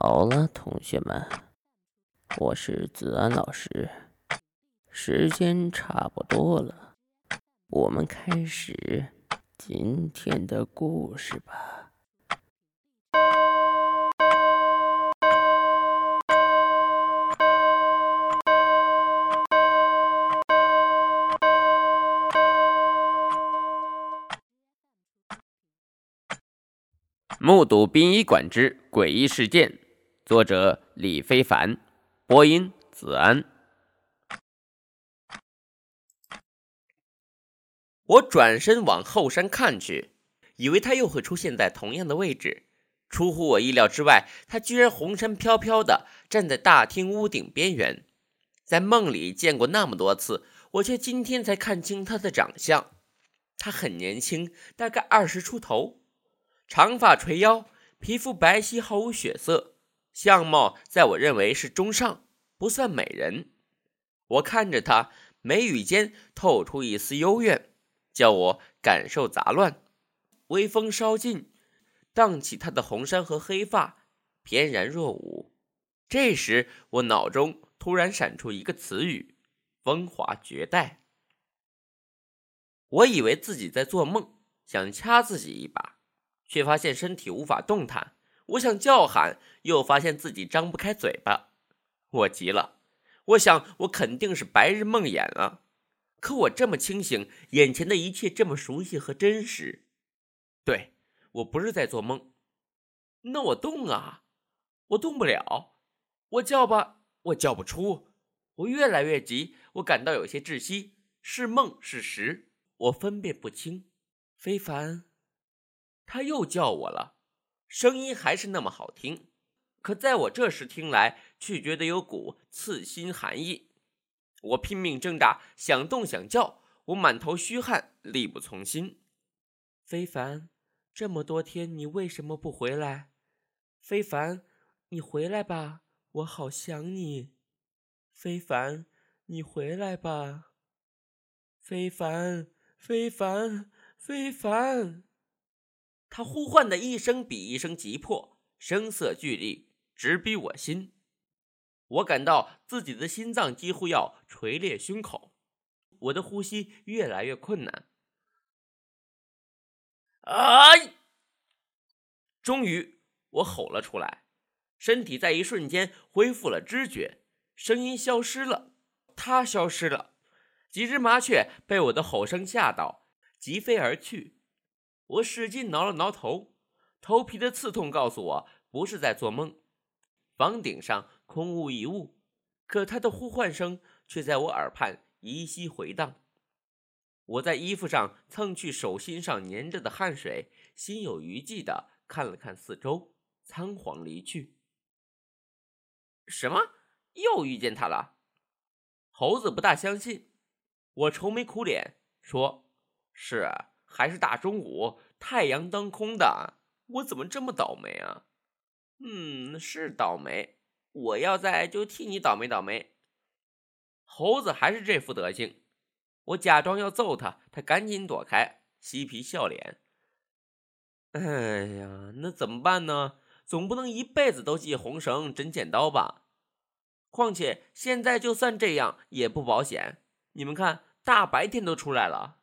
好了，同学们，我是子安老师，时间差不多了，我们开始今天的故事吧。目睹殡仪馆之诡异事件。作者李非凡，播音子安。我转身往后山看去，以为他又会出现在同样的位置。出乎我意料之外，他居然红衫飘飘的站在大厅屋顶边缘。在梦里见过那么多次，我却今天才看清他的长相。他很年轻，大概二十出头，长发垂腰，皮肤白皙，毫无血色。相貌在我认为是中上，不算美人。我看着她，眉宇间透出一丝幽怨，叫我感受杂乱。微风稍近，荡起她的红衫和黑发，翩然若舞。这时，我脑中突然闪出一个词语：风华绝代。我以为自己在做梦，想掐自己一把，却发现身体无法动弹。我想叫喊，又发现自己张不开嘴巴。我急了，我想我肯定是白日梦魇了。可我这么清醒，眼前的一切这么熟悉和真实。对，我不是在做梦。那我动啊，我动不了。我叫吧，我叫不出。我越来越急，我感到有些窒息。是梦是实，我分辨不清。非凡，他又叫我了。声音还是那么好听，可在我这时听来，却觉得有股刺心寒意。我拼命挣扎，想动想叫，我满头虚汗，力不从心。非凡，这么多天你为什么不回来？非凡，你回来吧，我好想你。非凡，你回来吧。非凡，非凡，非凡。他呼唤的一声比一声急迫，声色俱厉，直逼我心。我感到自己的心脏几乎要垂裂胸口，我的呼吸越来越困难。哎！终于，我吼了出来，身体在一瞬间恢复了知觉，声音消失了，他消失了。几只麻雀被我的吼声吓到，疾飞而去。我使劲挠了挠头，头皮的刺痛告诉我不是在做梦。房顶上空无一物，可他的呼唤声却在我耳畔依稀回荡。我在衣服上蹭去手心上粘着的汗水，心有余悸的看了看四周，仓皇离去。什么？又遇见他了？猴子不大相信。我愁眉苦脸说：“是。”还是大中午，太阳当空的，我怎么这么倒霉啊？嗯，是倒霉。我要在就替你倒霉倒霉。猴子还是这副德行。我假装要揍他，他赶紧躲开，嬉皮笑脸。哎呀，那怎么办呢？总不能一辈子都系红绳真剪刀吧？况且现在就算这样也不保险。你们看，大白天都出来了。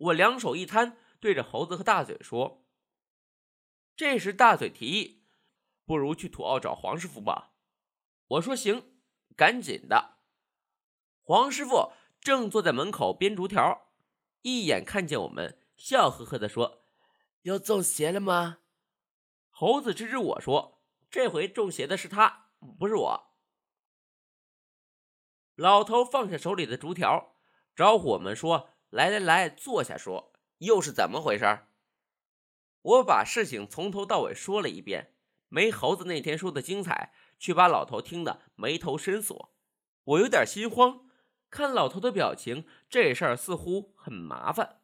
我两手一摊，对着猴子和大嘴说：“这时，大嘴提议，不如去土澳找黄师傅吧。”我说：“行，赶紧的。”黄师傅正坐在门口编竹条，一眼看见我们，笑呵呵地说：“要中邪了吗？”猴子指指我说：“这回中邪的是他，不是我。”老头放下手里的竹条，招呼我们说。来来来，坐下说，又是怎么回事？我把事情从头到尾说了一遍，没猴子那天说的精彩，却把老头听得眉头深锁。我有点心慌，看老头的表情，这事儿似乎很麻烦。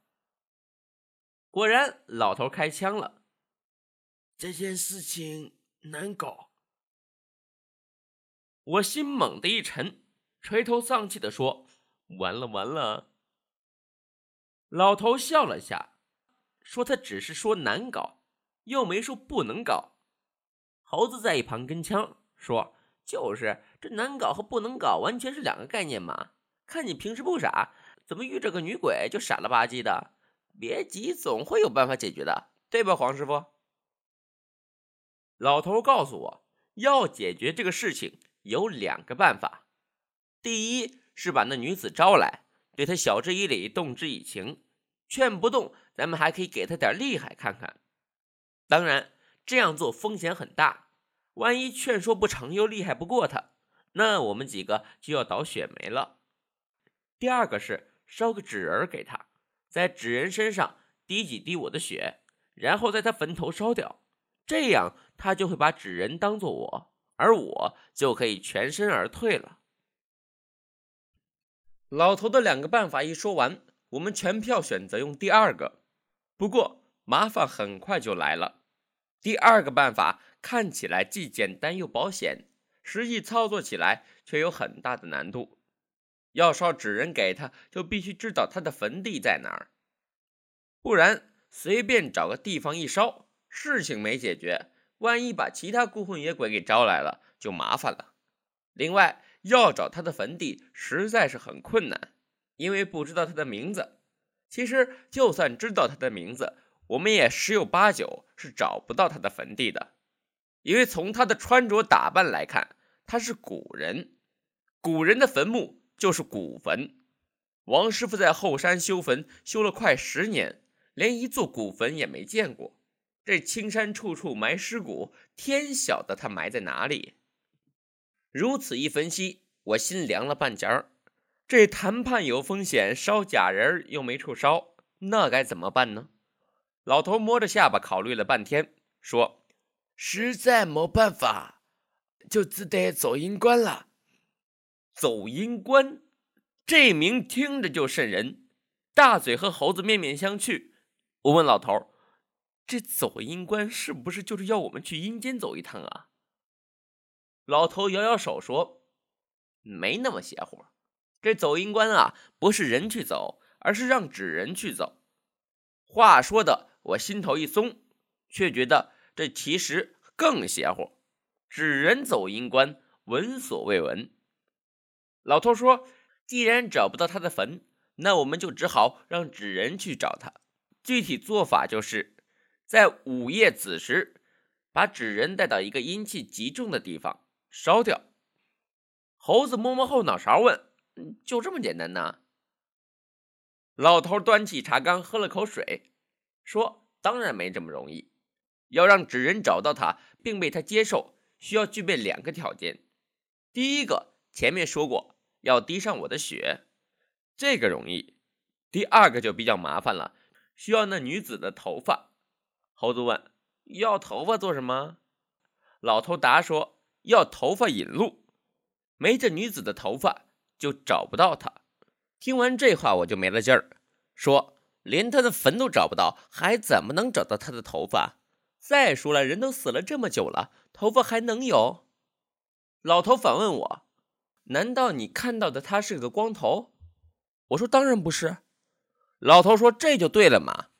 果然，老头开枪了。这件事情难搞，我心猛地一沉，垂头丧气地说：“完了完了。”老头笑了下，说：“他只是说难搞，又没说不能搞。”猴子在一旁跟腔说：“就是这难搞和不能搞完全是两个概念嘛。看你平时不傻，怎么遇着个女鬼就傻了吧唧的？别急，总会有办法解决的，对吧，黄师傅？”老头告诉我要解决这个事情有两个办法，第一是把那女子招来。对他晓之以理，动之以情，劝不动，咱们还可以给他点厉害看看。当然，这样做风险很大，万一劝说不成，又厉害不过他，那我们几个就要倒血霉了。第二个是烧个纸人给他，在纸人身上滴几滴我的血，然后在他坟头烧掉，这样他就会把纸人当做我，而我就可以全身而退了。老头的两个办法一说完，我们全票选择用第二个。不过麻烦很快就来了。第二个办法看起来既简单又保险，实际操作起来却有很大的难度。要烧纸人给他，就必须知道他的坟地在哪儿，不然随便找个地方一烧，事情没解决，万一把其他孤魂野鬼给招来了，就麻烦了。另外，要找他的坟地实在是很困难，因为不知道他的名字。其实，就算知道他的名字，我们也十有八九是找不到他的坟地的。因为从他的穿着打扮来看，他是古人，古人的坟墓就是古坟。王师傅在后山修坟修了快十年，连一座古坟也没见过。这青山处处埋尸骨，天晓得他埋在哪里。如此一分析，我心凉了半截儿。这谈判有风险，烧假人又没处烧，那该怎么办呢？老头摸着下巴考虑了半天，说：“实在没办法，就只得走阴关了。”走阴关，这名听着就瘆人。大嘴和猴子面面相觑。我问老头：“这走阴关是不是就是要我们去阴间走一趟啊？”老头摇摇手说：“没那么邪乎。这走阴关啊，不是人去走，而是让纸人去走。”话说的我心头一松，却觉得这其实更邪乎。纸人走阴关，闻所未闻。老头说：“既然找不到他的坟，那我们就只好让纸人去找他。具体做法就是在午夜子时，把纸人带到一个阴气极重的地方。”烧掉。猴子摸摸后脑勺，问：“就这么简单呢？”老头端起茶缸，喝了口水，说：“当然没这么容易。要让纸人找到他，并被他接受，需要具备两个条件。第一个，前面说过，要滴上我的血，这个容易。第二个就比较麻烦了，需要那女子的头发。”猴子问：“要头发做什么？”老头答说。要头发引路，没这女子的头发就找不到她。听完这话，我就没了劲儿，说连她的坟都找不到，还怎么能找到她的头发？再说了，人都死了这么久了，头发还能有？老头反问我：“难道你看到的他是个光头？”我说：“当然不是。”老头说：“这就对了嘛，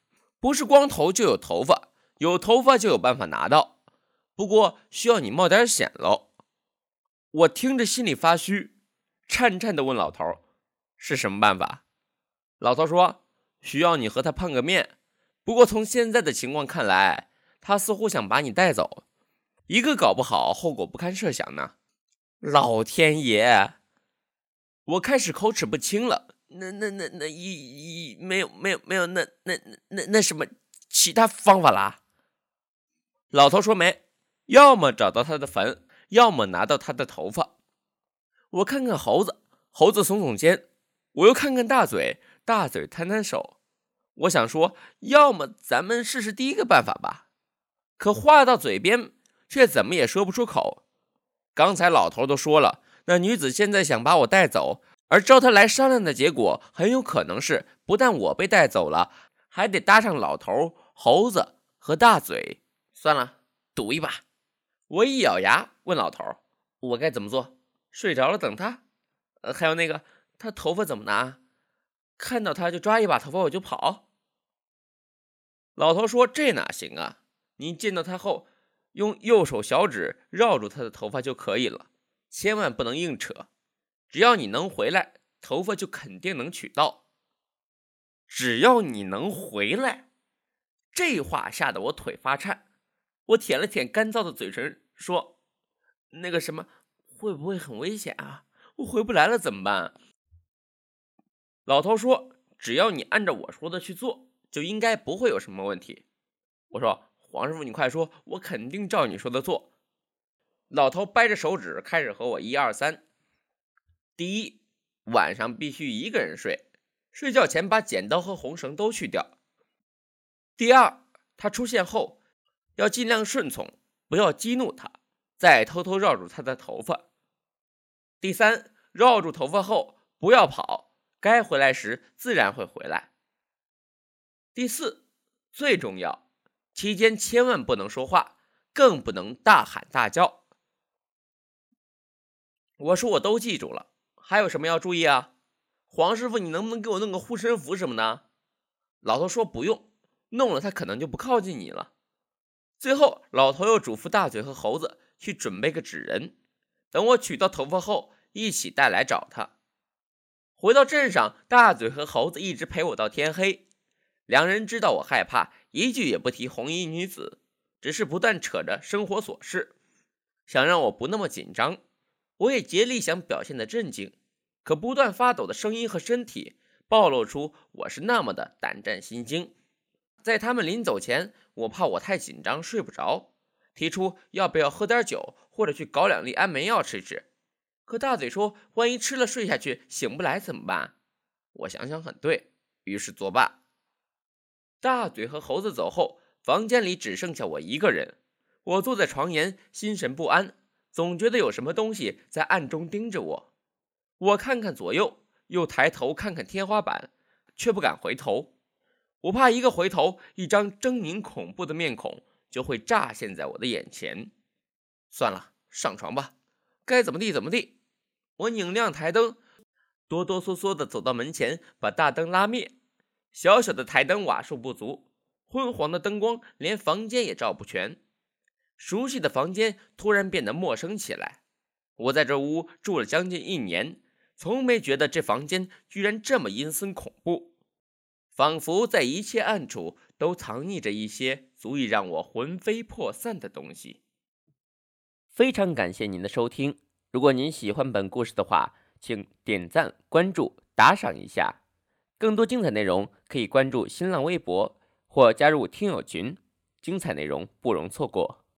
不是光头就有头发，有头发就有办法拿到。”不过需要你冒点险喽。我听着心里发虚，颤颤的问老头：“是什么办法？”老头说：“需要你和他碰个面。不过从现在的情况看来，他似乎想把你带走，一个搞不好后果不堪设想呢。”老天爷！我开始口齿不清了。那那那那一一没有没有没有那那那那什么其他方法啦？老头说没。要么找到他的坟，要么拿到他的头发。我看看猴子，猴子耸耸肩；我又看看大嘴，大嘴摊摊手。我想说，要么咱们试试第一个办法吧。可话到嘴边，却怎么也说不出口。刚才老头都说了，那女子现在想把我带走，而招他来商量的结果，很有可能是不但我被带走了，还得搭上老头、猴子和大嘴。算了，赌一把。我一咬牙问老头：“我该怎么做？”睡着了等他。呃，还有那个他头发怎么拿？看到他就抓一把头发我就跑。老头说：“这哪行啊？你见到他后，用右手小指绕住他的头发就可以了，千万不能硬扯。只要你能回来，头发就肯定能取到。只要你能回来。”这话吓得我腿发颤。我舔了舔干燥的嘴唇，说：“那个什么，会不会很危险啊？我回不来了怎么办？”老头说：“只要你按照我说的去做，就应该不会有什么问题。”我说：“黄师傅，你快说，我肯定照你说的做。”老头掰着手指开始和我一二三：第一，晚上必须一个人睡，睡觉前把剪刀和红绳都去掉；第二，他出现后。要尽量顺从，不要激怒他，再偷偷绕住他的头发。第三，绕住头发后不要跑，该回来时自然会回来。第四，最重要，期间千万不能说话，更不能大喊大叫。我说我都记住了，还有什么要注意啊？黄师傅，你能不能给我弄个护身符什么的？老头说不用，弄了他可能就不靠近你了。最后，老头又嘱咐大嘴和猴子去准备个纸人，等我取到头发后，一起带来找他。回到镇上，大嘴和猴子一直陪我到天黑。两人知道我害怕，一句也不提红衣女子，只是不断扯着生活琐事，想让我不那么紧张。我也竭力想表现的镇静，可不断发抖的声音和身体暴露出我是那么的胆战心惊。在他们临走前，我怕我太紧张睡不着，提出要不要喝点酒，或者去搞两粒安眠药吃吃。可大嘴说，万一吃了睡下去醒不来怎么办？我想想很对，于是作罢。大嘴和猴子走后，房间里只剩下我一个人。我坐在床沿，心神不安，总觉得有什么东西在暗中盯着我。我看看左右，又抬头看看天花板，却不敢回头。我怕一个回头，一张狰狞恐怖的面孔就会乍现在我的眼前。算了，上床吧，该怎么地怎么地。我拧亮台灯，哆哆嗦嗦地走到门前，把大灯拉灭。小小的台灯瓦数不足，昏黄的灯光连房间也照不全。熟悉的房间突然变得陌生起来。我在这屋住了将近一年，从没觉得这房间居然这么阴森恐怖。仿佛在一切暗处都藏匿着一些足以让我魂飞魄散的东西。非常感谢您的收听，如果您喜欢本故事的话，请点赞、关注、打赏一下。更多精彩内容可以关注新浪微博或加入听友群，精彩内容不容错过。